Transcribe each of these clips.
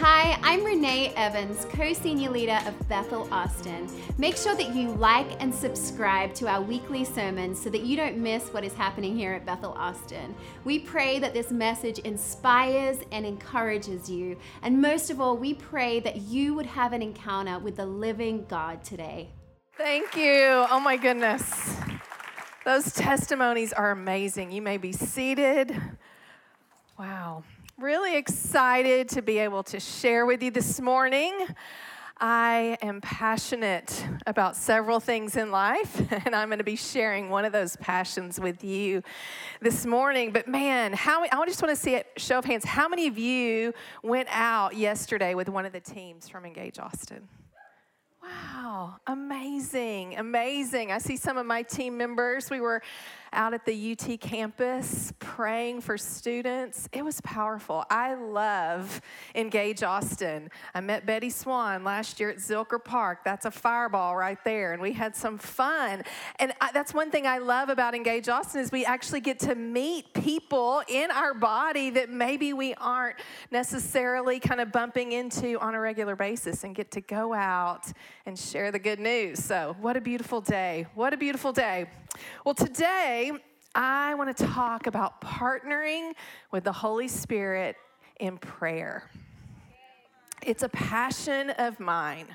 Hi, I'm Renee Evans, co senior leader of Bethel Austin. Make sure that you like and subscribe to our weekly sermons so that you don't miss what is happening here at Bethel Austin. We pray that this message inspires and encourages you. And most of all, we pray that you would have an encounter with the living God today. Thank you. Oh my goodness. Those testimonies are amazing. You may be seated. Wow. Really excited to be able to share with you this morning. I am passionate about several things in life, and I'm going to be sharing one of those passions with you this morning. But man, how I just want to see it show of hands. How many of you went out yesterday with one of the teams from Engage Austin? Wow, amazing, amazing. I see some of my team members. We were out at the UT campus praying for students. It was powerful. I love Engage Austin. I met Betty Swan last year at Zilker Park. That's a fireball right there, and we had some fun. And I, that's one thing I love about Engage Austin is we actually get to meet people in our body that maybe we aren't necessarily kind of bumping into on a regular basis and get to go out and share the good news. So, what a beautiful day. What a beautiful day. Well, today I want to talk about partnering with the Holy Spirit in prayer. It's a passion of mine.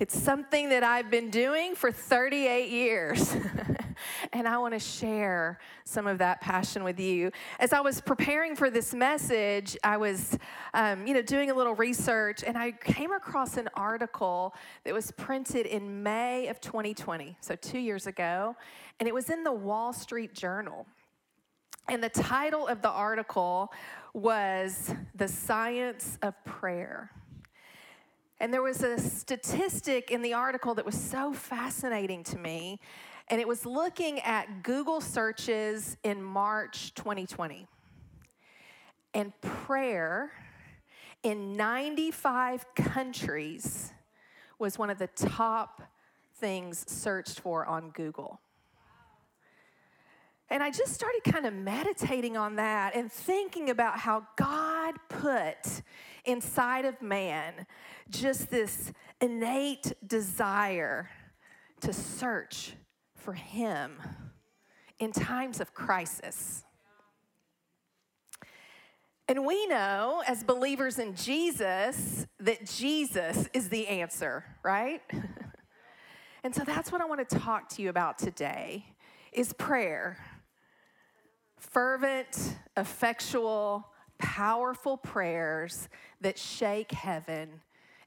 It's something that I've been doing for 38 years. and I want to share some of that passion with you. As I was preparing for this message, I was, um, you know, doing a little research, and I came across an article that was printed in May of 2020, so two years ago, and it was in the Wall Street Journal. And the title of the article was The Science of Prayer. And there was a statistic in the article that was so fascinating to me, and it was looking at Google searches in March 2020. And prayer in 95 countries was one of the top things searched for on Google. And I just started kind of meditating on that and thinking about how God put inside of man just this innate desire to search for Him in times of crisis. And we know as believers in Jesus that Jesus is the answer, right? and so that's what I want to talk to you about today is prayer. Fervent, effectual, powerful prayers that shake heaven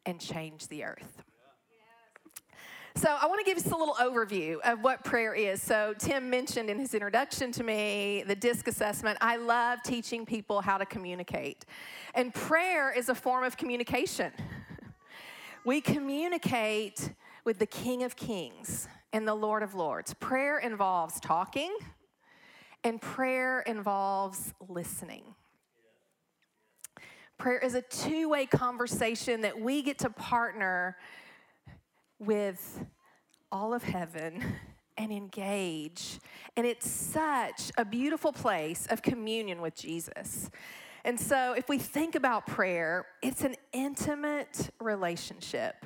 and change the earth. So, I want to give us a little overview of what prayer is. So, Tim mentioned in his introduction to me the DISC assessment. I love teaching people how to communicate. And prayer is a form of communication. we communicate with the King of Kings and the Lord of Lords. Prayer involves talking, and prayer involves listening. Prayer is a two way conversation that we get to partner with all of heaven and engage. And it's such a beautiful place of communion with Jesus. And so, if we think about prayer, it's an intimate relationship.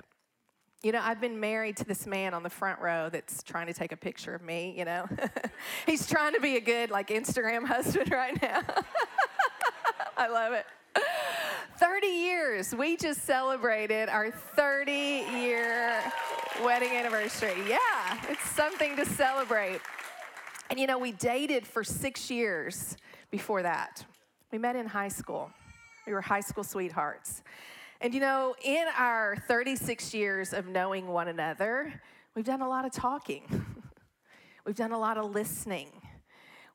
You know, I've been married to this man on the front row that's trying to take a picture of me, you know. He's trying to be a good, like, Instagram husband right now. I love it. 30 years. We just celebrated our 30 year wedding anniversary. Yeah, it's something to celebrate. And you know, we dated for six years before that. We met in high school, we were high school sweethearts. And you know, in our 36 years of knowing one another, we've done a lot of talking, we've done a lot of listening,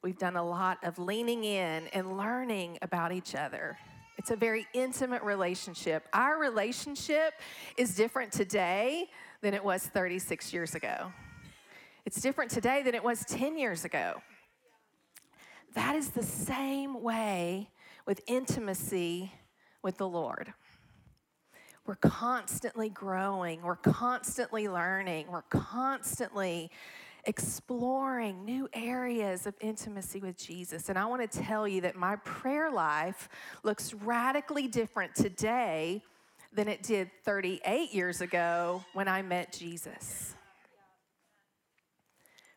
we've done a lot of leaning in and learning about each other. It's a very intimate relationship. Our relationship is different today than it was 36 years ago. It's different today than it was 10 years ago. That is the same way with intimacy with the Lord. We're constantly growing, we're constantly learning, we're constantly exploring new areas of intimacy with Jesus. And I want to tell you that my prayer life looks radically different today than it did 38 years ago when I met Jesus.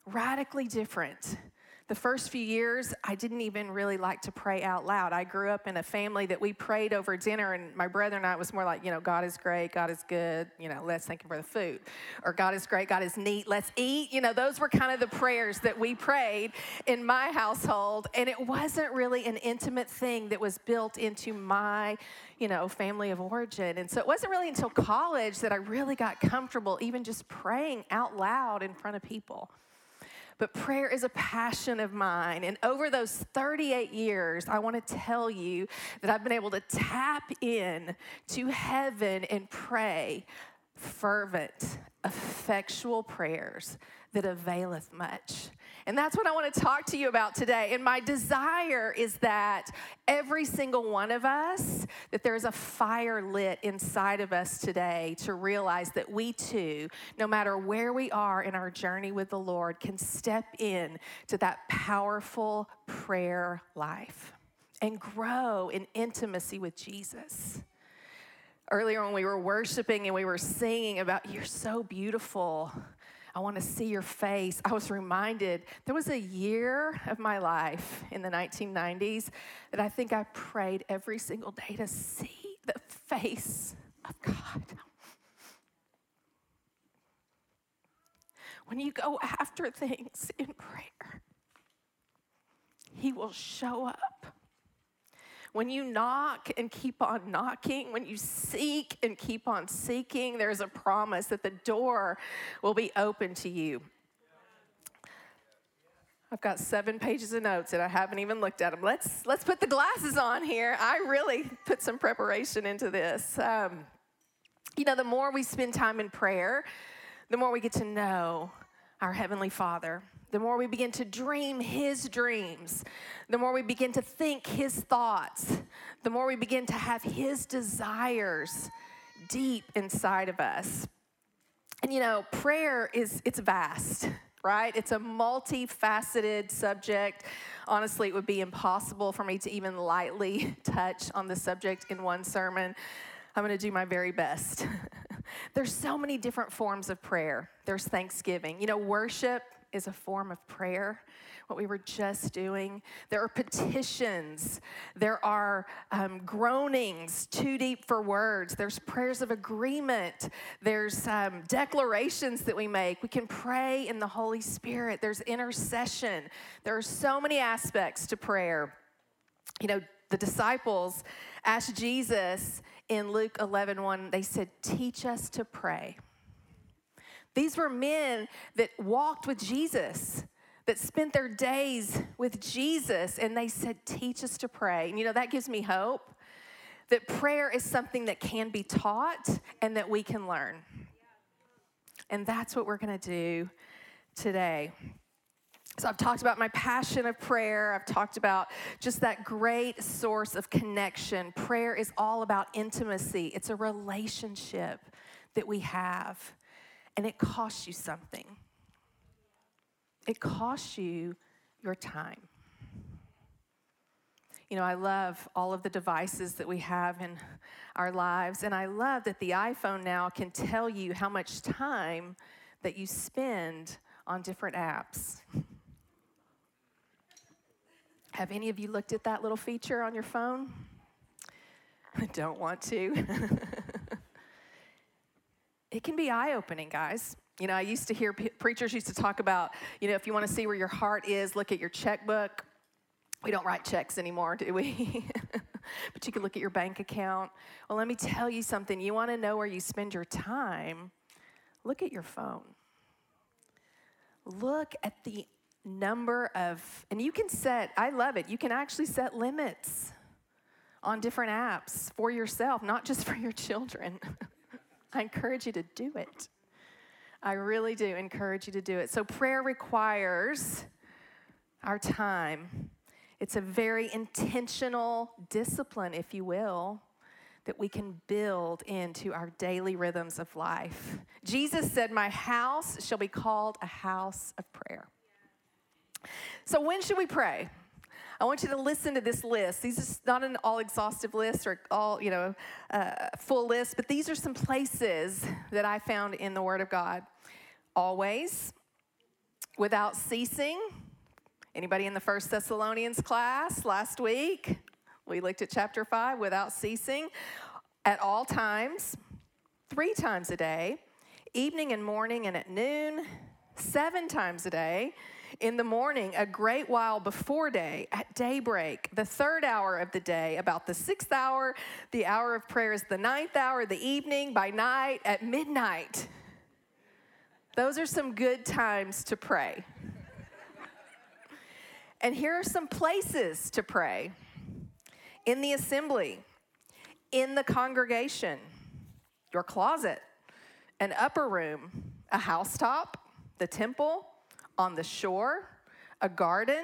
Radically different. The first few years, I didn't even really like to pray out loud. I grew up in a family that we prayed over dinner, and my brother and I was more like, you know, God is great, God is good, you know, let's thank Him for the food. Or God is great, God is neat, let's eat. You know, those were kind of the prayers that we prayed in my household. And it wasn't really an intimate thing that was built into my, you know, family of origin. And so it wasn't really until college that I really got comfortable even just praying out loud in front of people but prayer is a passion of mine. And over those 38 years, I want to tell you that I've been able to tap in to heaven and pray fervent, effectual prayers that availeth much. And that's what I want to talk to you about today. And my desire is that every single one of us, that there's a fire lit inside of us today to realize that we too, no matter where we are in our journey with the Lord, can step in to that powerful prayer life and grow in intimacy with Jesus earlier when we were worshiping and we were singing about you're so beautiful I want to see your face. I was reminded there was a year of my life in the 1990s that I think I prayed every single day to see the face of God. When you go after things in prayer, He will show up. When you knock and keep on knocking, when you seek and keep on seeking, there's a promise that the door will be open to you. I've got seven pages of notes and I haven't even looked at them. Let's let's put the glasses on here. I really put some preparation into this. Um, you know, the more we spend time in prayer, the more we get to know our heavenly Father the more we begin to dream His dreams, the more we begin to think His thoughts, the more we begin to have His desires deep inside of us. And you know, prayer is it's vast, right? It's a multifaceted subject. Honestly, it would be impossible for me to even lightly touch on the subject in one sermon. I'm going to do my very best. There's so many different forms of prayer. There's thanksgiving. You know, worship is a form of prayer, what we were just doing. There are petitions, there are um, groanings too deep for words, there's prayers of agreement, there's um, declarations that we make. We can pray in the Holy Spirit, there's intercession. There are so many aspects to prayer. You know, the disciples asked Jesus in Luke 11 1, they said, Teach us to pray. These were men that walked with Jesus, that spent their days with Jesus, and they said, Teach us to pray. And you know, that gives me hope that prayer is something that can be taught and that we can learn. And that's what we're going to do today. So, I've talked about my passion of prayer. I've talked about just that great source of connection. Prayer is all about intimacy, it's a relationship that we have and it costs you something. It costs you your time. You know, I love all of the devices that we have in our lives, and I love that the iPhone now can tell you how much time that you spend on different apps. Have any of you looked at that little feature on your phone? I don't want to. it can be eye opening, guys. You know, I used to hear p- preachers used to talk about, you know, if you want to see where your heart is, look at your checkbook. We don't write checks anymore, do we? but you can look at your bank account. Well, let me tell you something. You want to know where you spend your time? Look at your phone. Look at the number of, and you can set, I love it, you can actually set limits on different apps for yourself, not just for your children. I encourage you to do it. I really do encourage you to do it. So, prayer requires our time. It's a very intentional discipline, if you will, that we can build into our daily rhythms of life. Jesus said, My house shall be called a house of prayer. So, when should we pray? I want you to listen to this list. These are not an all exhaustive list or all, you know, uh, full list, but these are some places that I found in the Word of God. Always, without ceasing. Anybody in the First Thessalonians class last week? We looked at chapter 5, without ceasing, at all times, three times a day, evening and morning and at noon, seven times a day in the morning, a great while before day, at daybreak, the third hour of the day, about the sixth hour, the hour of prayer is the ninth hour, the evening, by night, at midnight. Those are some good times to pray. and here are some places to pray in the assembly, in the congregation, your closet, an upper room, a housetop, the temple on the shore, a garden,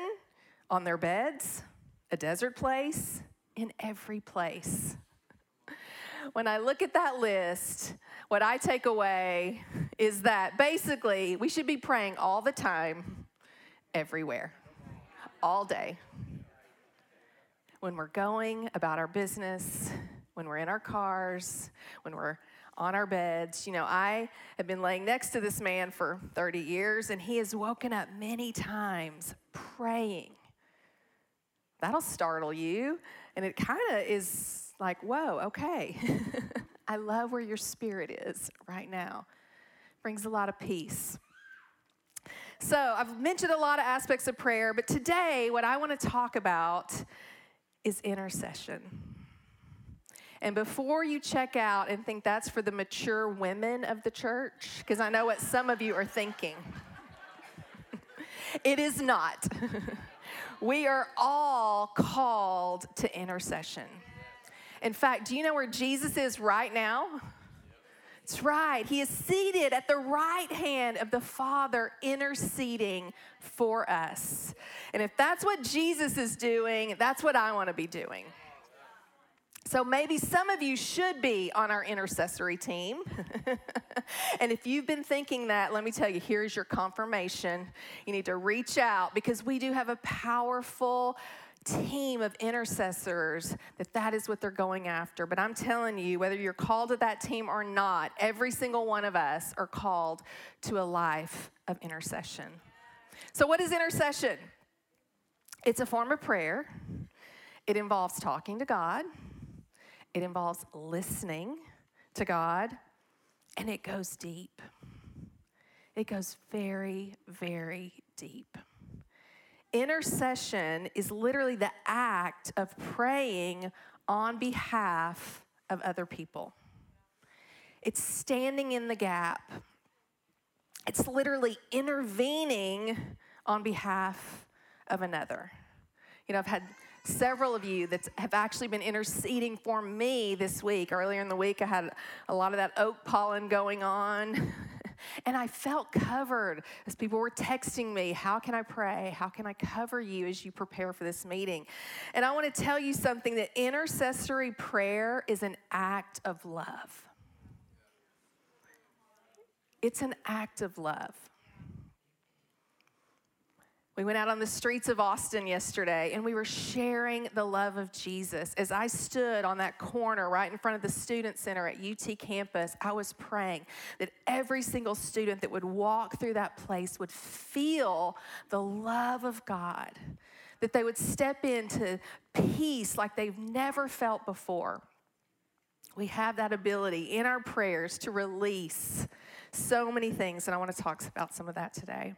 on their beds, a desert place, in every place. When I look at that list, what I take away is that basically we should be praying all the time, everywhere, all day. When we're going about our business, when we're in our cars, when we're on our beds. You know, I have been laying next to this man for 30 years, and he has woken up many times praying. That'll startle you. And it kind of is like, whoa, okay. I love where your spirit is right now. Brings a lot of peace. So, I've mentioned a lot of aspects of prayer, but today, what I want to talk about is intercession. And before you check out and think that's for the mature women of the church, because I know what some of you are thinking, it is not. we are all called to intercession. In fact, do you know where Jesus is right now? That's right. He is seated at the right hand of the Father, interceding for us. And if that's what Jesus is doing, that's what I want to be doing. So maybe some of you should be on our intercessory team. and if you've been thinking that, let me tell you, here's your confirmation. You need to reach out because we do have a powerful team of intercessors that that is what they're going after. But i'm telling you whether you're called to that team or not every single one of us are called to a life of intercession. So what is intercession? It's a form of prayer. It involves talking to god it involves listening to God, and it goes deep. It goes very, very deep. Intercession is literally the act of praying on behalf of other people. It's standing in the gap. It's literally intervening on behalf of another. You know, I've had several of you that have actually been interceding for me this week. Earlier in the week, I had a lot of that oak pollen going on. And I felt covered as people were texting me, How can I pray? How can I cover you as you prepare for this meeting? And I want to tell you something that intercessory prayer is an act of love. It's an act of love. We went out on the streets of Austin yesterday and we were sharing the love of Jesus. As I stood on that corner right in front of the Student Center at UT campus, I was praying that every single student that would walk through that place would feel the love of God, that they would step into peace like they've never felt before. We have that ability in our prayers to release so many things, and I want to talk about some of that today.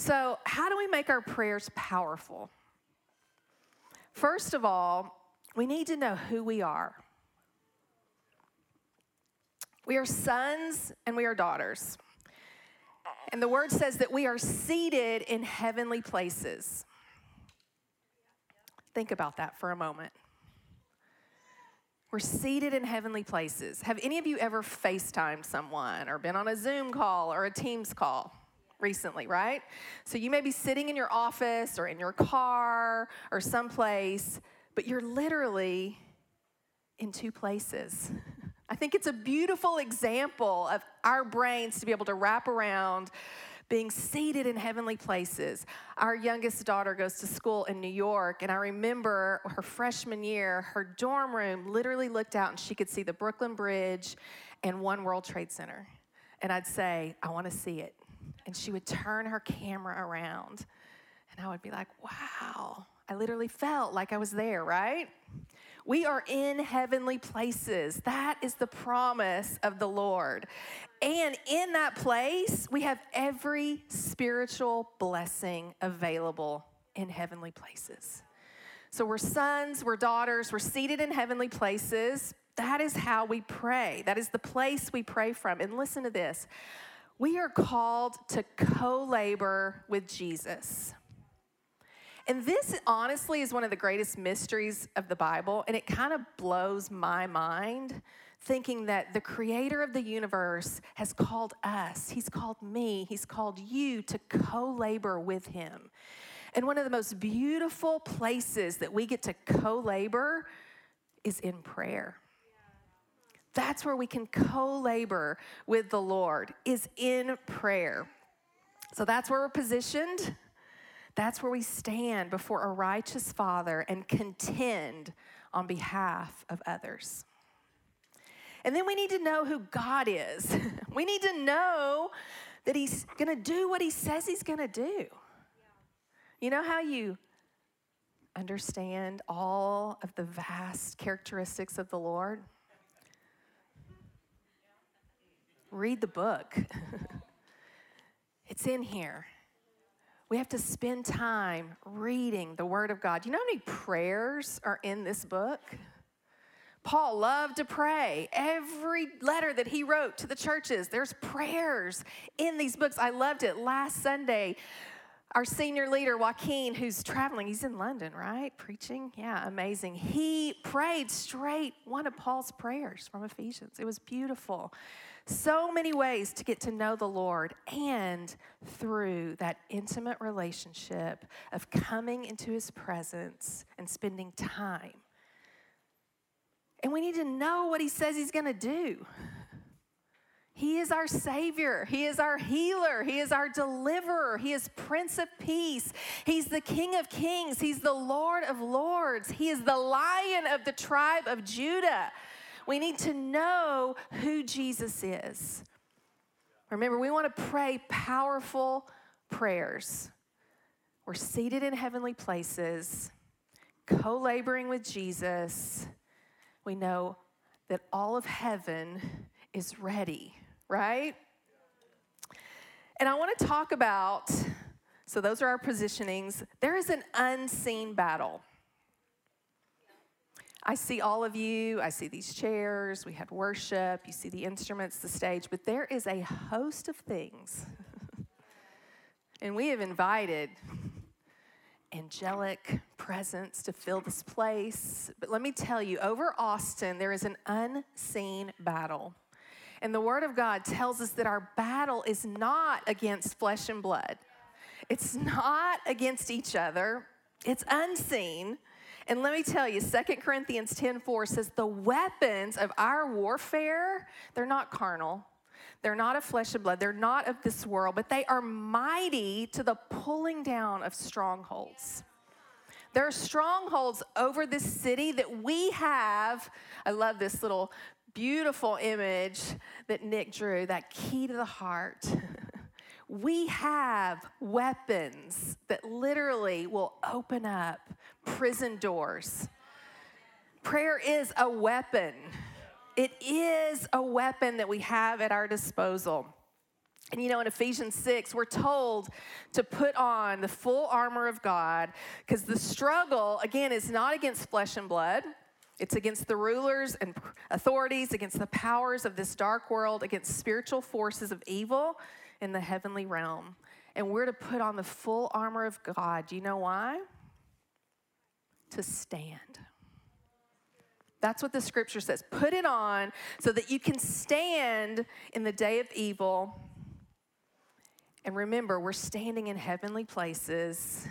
So, how do we make our prayers powerful? First of all, we need to know who we are. We are sons and we are daughters. And the word says that we are seated in heavenly places. Think about that for a moment. We're seated in heavenly places. Have any of you ever FaceTimed someone or been on a Zoom call or a Teams call? Recently, right? So you may be sitting in your office or in your car or someplace, but you're literally in two places. I think it's a beautiful example of our brains to be able to wrap around being seated in heavenly places. Our youngest daughter goes to school in New York, and I remember her freshman year, her dorm room literally looked out and she could see the Brooklyn Bridge and One World Trade Center. And I'd say, I want to see it. And she would turn her camera around, and I would be like, wow, I literally felt like I was there, right? We are in heavenly places. That is the promise of the Lord. And in that place, we have every spiritual blessing available in heavenly places. So we're sons, we're daughters, we're seated in heavenly places. That is how we pray. That is the place we pray from. And listen to this we are called to co labor with Jesus. And this, honestly, is one of the greatest mysteries of the Bible. And it kind of blows my mind thinking that the creator of the universe has called us, he's called me, he's called you to co labor with him. And one of the most beautiful places that we get to co labor is in prayer. That's where we can co labor with the Lord, is in prayer. So that's where we're positioned. That's where we stand before a righteous Father and contend on behalf of others. And then we need to know who God is. we need to know that He's to do what He says He's to do. You know how you understand all of the vast characteristics of the Lord? Read the book, it's in here. We have to spend time reading the Word of God. You know how many prayers are in this book? Paul loved to pray. Every letter that he wrote to the churches, there's prayers in these books. I loved it. Last Sunday, our senior leader, Joaquin, who's traveling, he's in London, right? Preaching? Yeah, amazing. He prayed straight one of Paul's prayers from Ephesians. It was beautiful. So many ways to get to know the Lord and through that intimate relationship of coming into his presence and spending time and we need to know what he says he's going to do. He is our Savior. He is our healer. He is our deliverer. He is Prince of Peace. He's the King of Kings. He's the Lord of Lords. He is the Lion of the tribe of Judah. We need to know who Jesus is. Remember, we want to pray powerful prayers. We're seated in heavenly places, co laboring with Jesus we know that all of heaven is ready, right? And I want to talk about so those are our positionings. There is an unseen battle. I see all of you. I see these chairs. We had worship. You see the instruments, the stage. But there is a host of things. and we have invited angelic presence to fill this place. But let me tell you, over Austin, there is an unseen battle. And the Word of God tells us that our battle is not against flesh and blood, it's not against each other, it's unseen. And let me tell you, 2 Corinthians 10 4 says, The weapons of our warfare, they're not carnal, they're not of flesh and blood. They're not of this world, but they are mighty to the pulling down of strongholds. There are strongholds over this city that we have. I love this little beautiful image that Nick drew, that key to the heart. we have weapons that literally will open up prison doors. Prayer is a weapon. It is a weapon that we have at our disposal. And you know, in Ephesians 6, we're told to put on the full armor of God because the struggle, again, is not against flesh and blood. It's against the rulers and authorities, against the powers of this dark world, against spiritual forces of evil in the heavenly realm. And we're to put on the full armor of God. Do you know why? To stand. That's what the scripture says. Put it on so that you can stand in the day of evil. And remember, we're standing in heavenly places,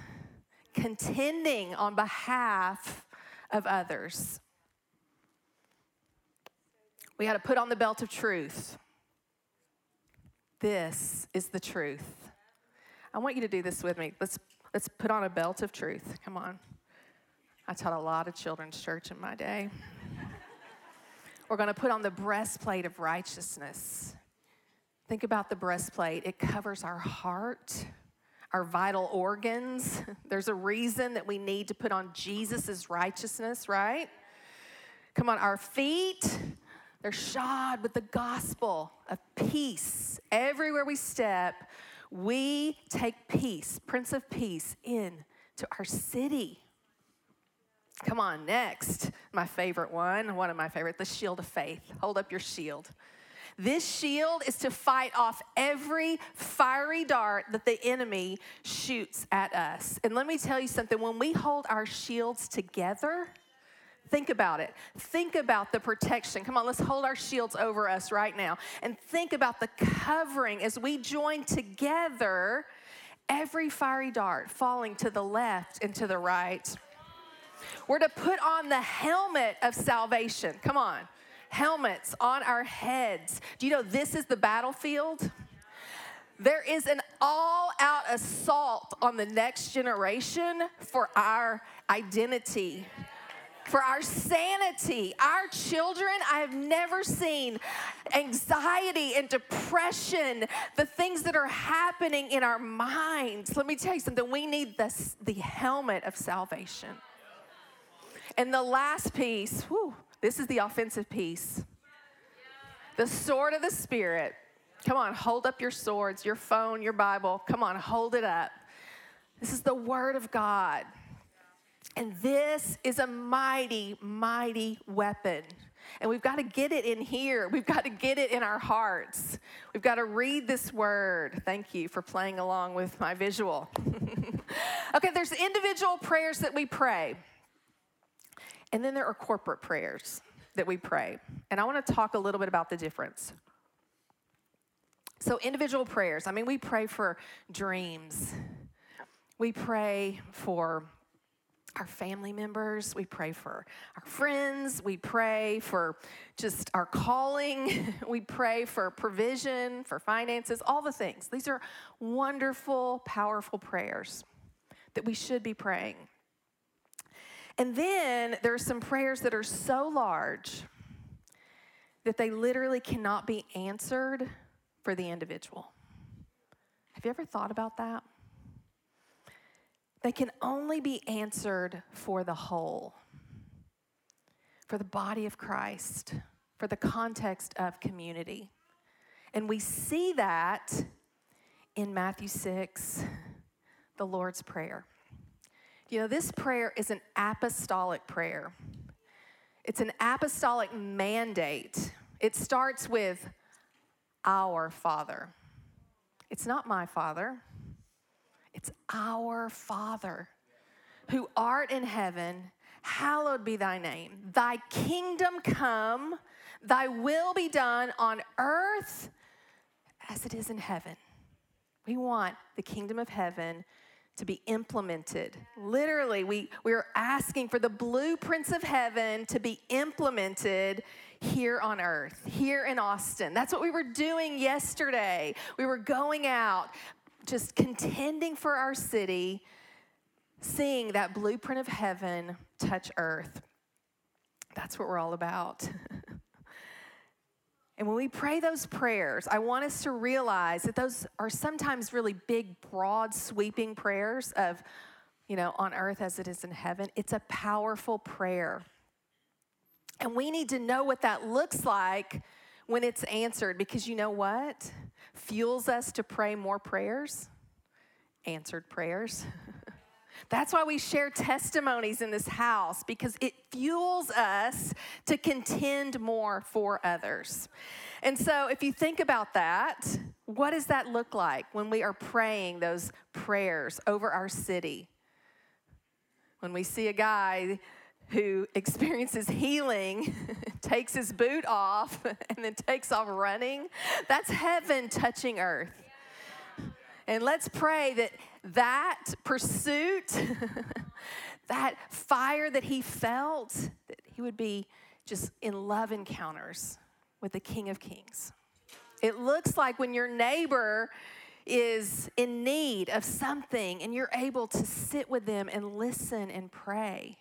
contending on behalf of others. We got to put on the belt of truth. This is the truth. I want you to do this with me. Let's let's put on a belt of truth. Come on. I taught a lot of children's church in my day. We're going to put on the breastplate of righteousness. Think about the breastplate. It covers our heart, our vital organs. There's a reason that we need to put on Jesus' righteousness, right? Come on, our feet, they're shod with the gospel of peace. Everywhere we step, we take peace, Prince of Peace, in to our city. Come on, next, my favorite one, one of my favorite, the shield of faith. Hold up your shield. This shield is to fight off every fiery dart that the enemy shoots at us. And let me tell you something when we hold our shields together, Think about it. Think about the protection. Come on, let's hold our shields over us right now. And think about the covering as we join together every fiery dart falling to the left and to the right. We're to put on the helmet of salvation. Come on. Helmets on our heads. Do you know this is the battlefield? There is an all out assault on the next generation for our identity for our sanity. Our children, I have never seen anxiety and depression, the things that are happening in our minds. Let me tell you something. We need this, the helmet of salvation. And the last piece, whew, this is the offensive piece. The sword of the Spirit. Come on, hold up your swords, your phone, your Bible. Come on, hold it up. This is the Word of God. And this is a mighty, mighty weapon. And we've got to get it in here. We've got to get it in our hearts. We've got to read this word. Thank you for playing along with my visual. okay, there's individual prayers that we pray. And then there are corporate prayers that we pray. And I want to talk a little bit about the difference. So, individual prayers, I mean, we pray for dreams, we pray for our family members, we pray for our friends, we pray for just our calling, we pray for provision, for finances, all the things. These are wonderful, powerful prayers that we should be praying. And then there are some prayers that are so large that they literally cannot be answered for the individual. Have you ever thought about that? They can only be answered for the whole, for the body of Christ, for the context of community. And we see that in Matthew 6, the Lord's Prayer. You know, this prayer is an apostolic prayer, it's an apostolic mandate. It starts with our Father. It's not my Father. It's our Father who art in heaven, hallowed be thy name. Thy kingdom come, thy will be done on earth as it is in heaven. We want the kingdom of heaven to be implemented. Literally, we, we're asking for the blueprints of heaven to be implemented here on earth, here in Austin. That's what we were doing yesterday. We were going out, just contending for our city, seeing that blueprint of heaven touch earth. That's what we're all about. and when we pray those prayers, I want us to realize that those are sometimes really big, broad, sweeping prayers of, you know, on earth as it is in heaven. It's a powerful prayer. And we need to know what that looks like when it's answered because you know what? fuels us to pray more prayers? Answered prayers. That's why we share testimonies in this house because it fuels us to contend more for others. And so, if you think about that, what does that look like when we are praying those prayers over our city? When we see a guy who experiences healing takes his boot off and then takes off running, that's heaven touching earth. And let's pray that that pursuit, that fire that he felt, that he would be just in love encounters with the King of Kings. It looks like when your neighbor is in need of something and you're able to sit with them and listen and pray.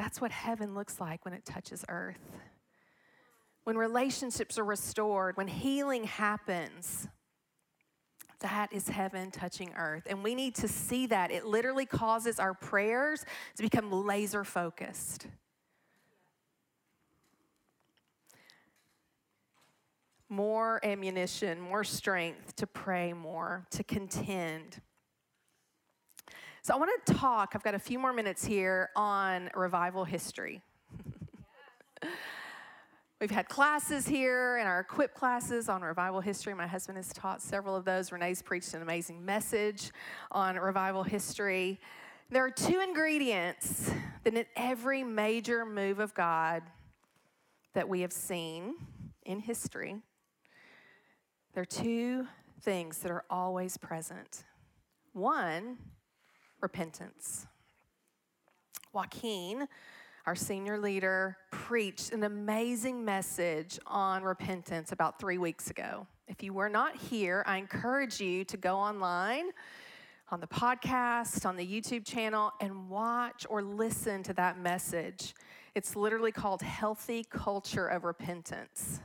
That's what heaven looks like when it touches earth. When relationships are restored, when healing happens, that is heaven touching earth. And we need to see that. It literally causes our prayers to become laser focused. More ammunition, more strength to pray more, to contend. So, I want to talk, I've got a few more minutes here on revival history. We've had classes here and our equip classes on revival history. My husband has taught several of those. Renee's preached an amazing message on revival history. There are two ingredients that in every major move of God that we have seen in history, there are two things that are always present. One, repentance. Joaquin our senior leader, preached an amazing message on repentance about three weeks ago. If you were not here, I encourage you to go online on the podcast, on the YouTube channel, and watch or listen to that message. It's literally called Healthy Culture of Repentance.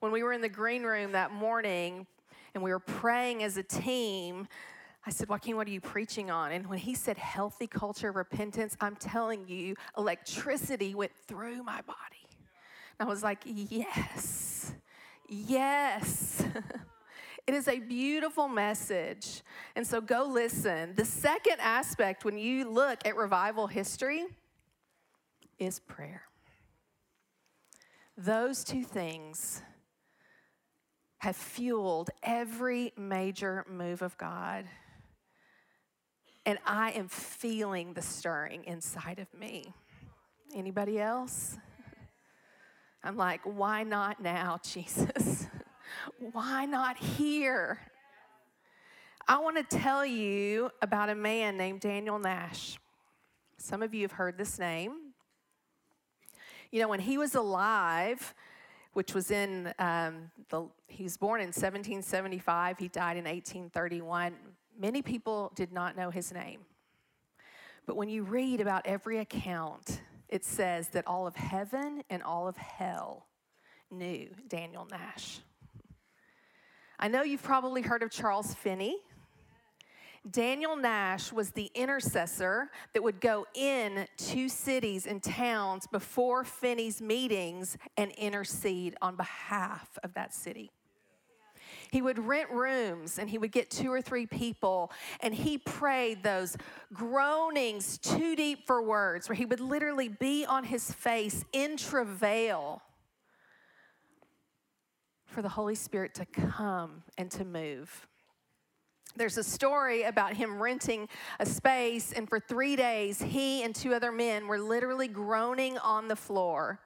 When we were in the green room that morning and we were praying as a team, I said, Joaquin, what are you preaching on? And when he said healthy culture repentance, I'm telling you, electricity went through my body. And I was like, yes, yes. it is a beautiful message. And so go listen. The second aspect, when you look at revival history, is prayer. Those two things have fueled every major move of God and I am feeling the stirring inside of me. Anybody else? I'm like, why not now, Jesus? why not here? I want to tell you about a man named Daniel Nash. Some of you have heard this name. You know, when he was alive, which was in um, the, he was born in 1775, he died in 1831. Many people did not know his name. But when you read about every account, it says that all of heaven and all of hell knew Daniel Nash. I know you've probably heard of Charles Finney. Daniel Nash was the intercessor that would go in to cities and towns before Finney's meetings and intercede on behalf of that city. He would rent rooms and he would get two or three people and he prayed those groanings too deep for words, where he would literally be on his face in travail for the Holy Spirit to come and to move. There's a story about him renting a space, and for three days, he and two other men were literally groaning on the floor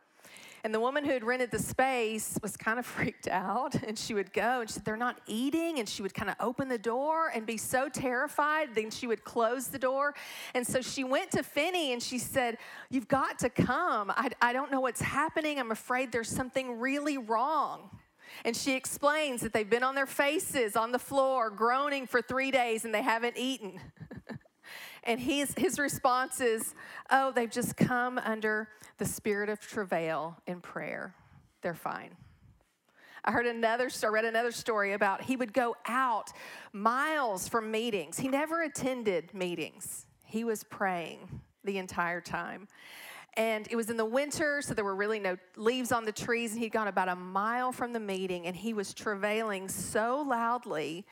and the woman who had rented the space was kind of freaked out. And she would go and she said, They're not eating. And she would kind of open the door and be so terrified. Then she would close the door. And so she went to Finney and she said, You've got to come. I, I don't know what's happening. I'm afraid there's something really wrong. And she explains that they've been on their faces on the floor, groaning for three days, and they haven't eaten. And his, his response is, Oh, they've just come under the spirit of travail in prayer. They're fine. I heard another I read another story about he would go out miles from meetings. He never attended meetings. He was praying the entire time. And it was in the winter, so there were really no leaves on the trees, and he'd gone about a mile from the meeting, and he was travailing so loudly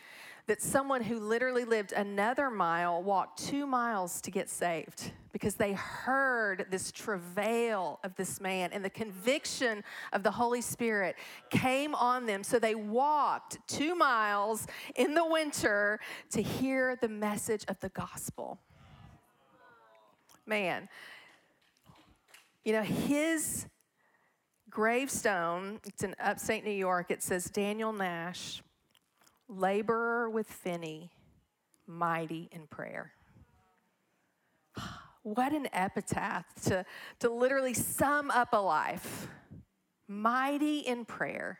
that someone who literally lived another mile walked two miles to get saved because they heard this travail of this man and the conviction of the Holy Spirit came on them. So they walked two miles in the winter to hear the message of the gospel. Man, you know, his gravestone, it's in upstate New York, it says Daniel Nash laborer with Finney, mighty in prayer. What an epitaph to, to literally sum up a life. mighty in prayer.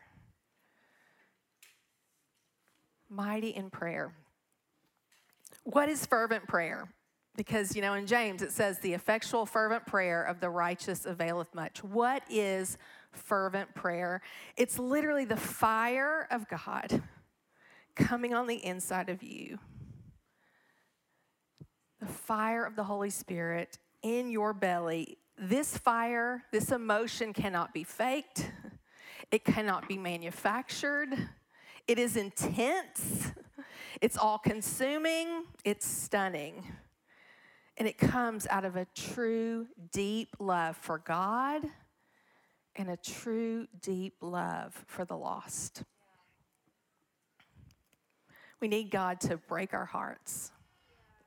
Mighty in prayer. What is fervent prayer? Because, you know, in James it says, the effectual, fervent prayer of the righteous availeth much. What is fervent prayer? It's literally the fire of God coming on the inside of you. The fire of the Holy Spirit in your belly. This fire, this emotion cannot be faked, it cannot be manufactured. It is intense, it's all consuming, it's stunning. And it comes out of a true, deep love for God and a true, deep love for the lost. We need God to break our hearts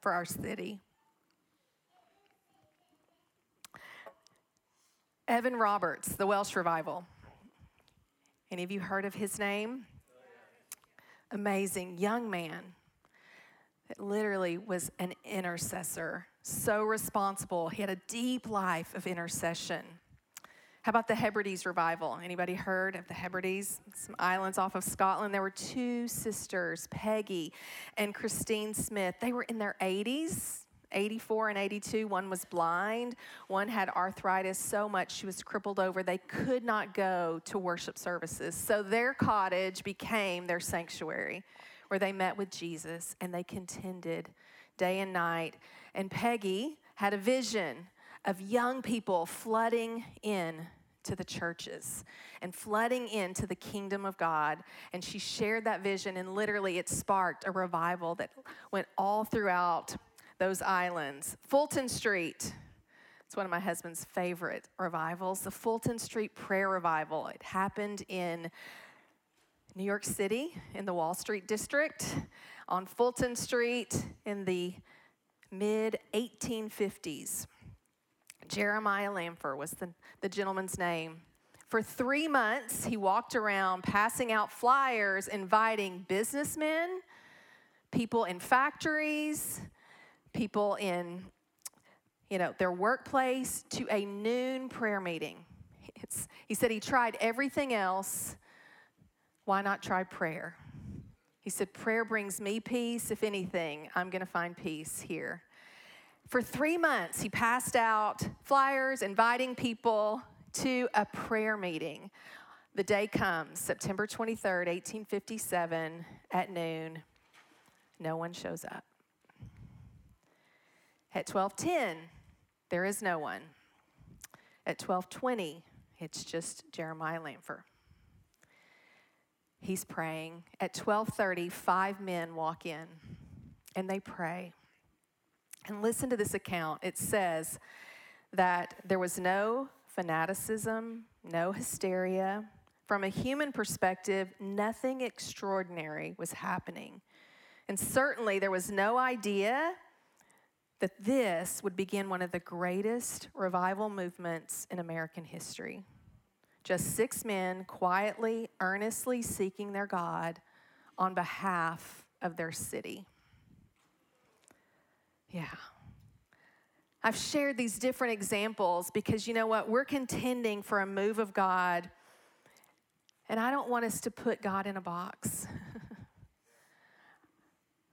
for our city. Evan Roberts, the Welsh Revival. Any of you heard of his name? Amazing young man that literally was an intercessor, so responsible. He had a deep life of intercession. How about the Hebrides revival? Anybody heard of the Hebrides? Some islands off of Scotland. There were two sisters, Peggy and Christine Smith. They were in their 80s, 84 and 82. One was blind, one had arthritis so much she was crippled over. They could not go to worship services. So their cottage became their sanctuary where they met with Jesus and they contended day and night. And Peggy had a vision of young people flooding in to the churches and flooding into the kingdom of God. And she shared that vision, and literally it sparked a revival that went all throughout those islands. Fulton Street, it's one of my husband's favorite revivals, the Fulton Street Prayer Revival. It happened in New York City in the Wall Street District on Fulton Street in the mid 1850s. Jeremiah Lanphier was the, the gentleman's name. For three months, he walked around passing out flyers inviting businessmen, people in factories, people in you know their workplace to a noon prayer meeting. It's, he said he tried everything else. Why not try prayer? He said, Prayer brings me peace. If anything, I'm going to find peace here. For three months, he passed out flyers inviting people to a prayer meeting. The day comes, September 23rd, 1857, at noon. No one shows up. At 12:10, there is no one. At 12:20, it's just Jeremiah Lanphier. He's praying. At 12:30, five men walk in and they pray. And listen to this account. It says that there was no fanaticism, no hysteria. From a human perspective, nothing extraordinary was happening. And certainly there was no idea that this would begin one of the greatest revival movements in American history. Just six men quietly, earnestly seeking their God on behalf of their city. Yeah. I've shared these different examples because you know what? We're contending for a move of God, and I don't want us to put God in a box.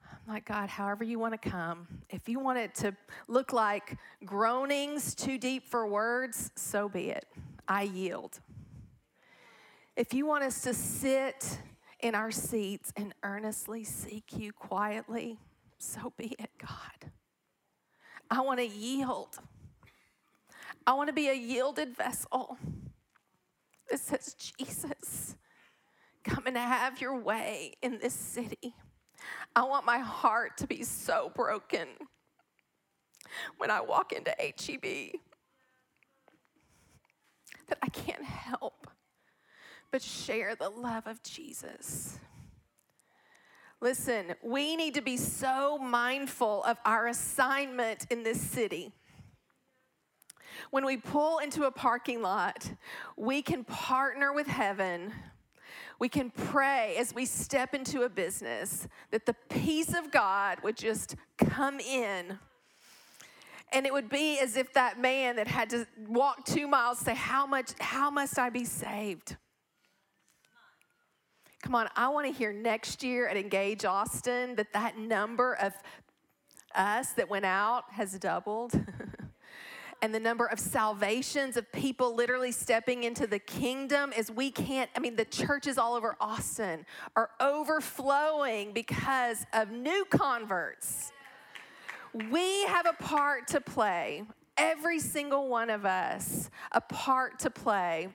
I'm like, God, however you want to come. If you want it to look like groanings too deep for words, so be it. I yield. If you want us to sit in our seats and earnestly seek you quietly, so be it, God. I want to yield. I want to be a yielded vessel that says, Jesus, come and have your way in this city. I want my heart to be so broken when I walk into HEB that I can't help but share the love of Jesus. Listen, we need to be so mindful of our assignment in this city. When we pull into a parking lot, we can partner with heaven. We can pray as we step into a business that the peace of God would just come in And it would be as if that man that had to walk two miles say, How much, how must I be saved? Come on, I want to hear next year at Engage Austin that that number of us that went out has doubled. and the number of salvations of people literally stepping into the kingdom is we can't i mean the churches all over austin are overflowing because of new converts we have a part to play every single one of us a part to play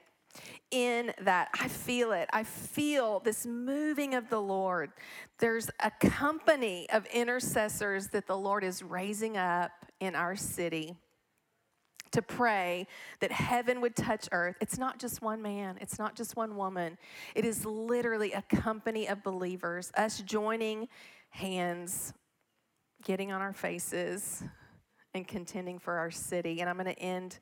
in that. I feel it. I feel this moving of the Lord. There's a company of intercessors that the Lord is raising up in our city to pray that heaven would touch earth. It's not just one man, it's not just one woman. It is literally a company of believers, us joining hands, getting on our faces, and contending for our city. And I'm going to end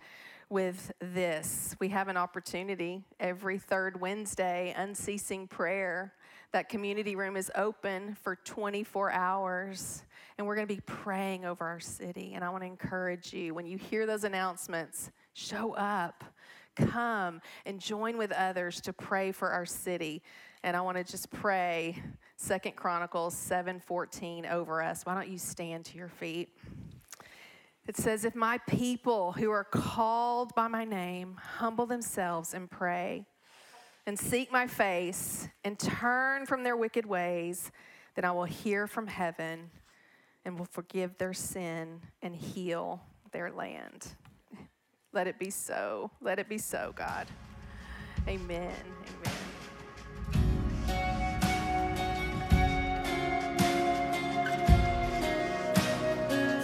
with this. We have an opportunity every third Wednesday, unceasing prayer. That community room is open for 24 hours, and we're going to be praying over our city. And I want to encourage you when you hear those announcements, show up, come, and join with others to pray for our city. And I want to just pray Second Chronicles 7:14 over us. Why don't you stand to your feet? It says, If my people who are called by my name humble themselves and pray and seek my face and turn from their wicked ways, then I will hear from heaven and will forgive their sin and heal their land. Let it be so. Let it be so, God. Amen. Amen.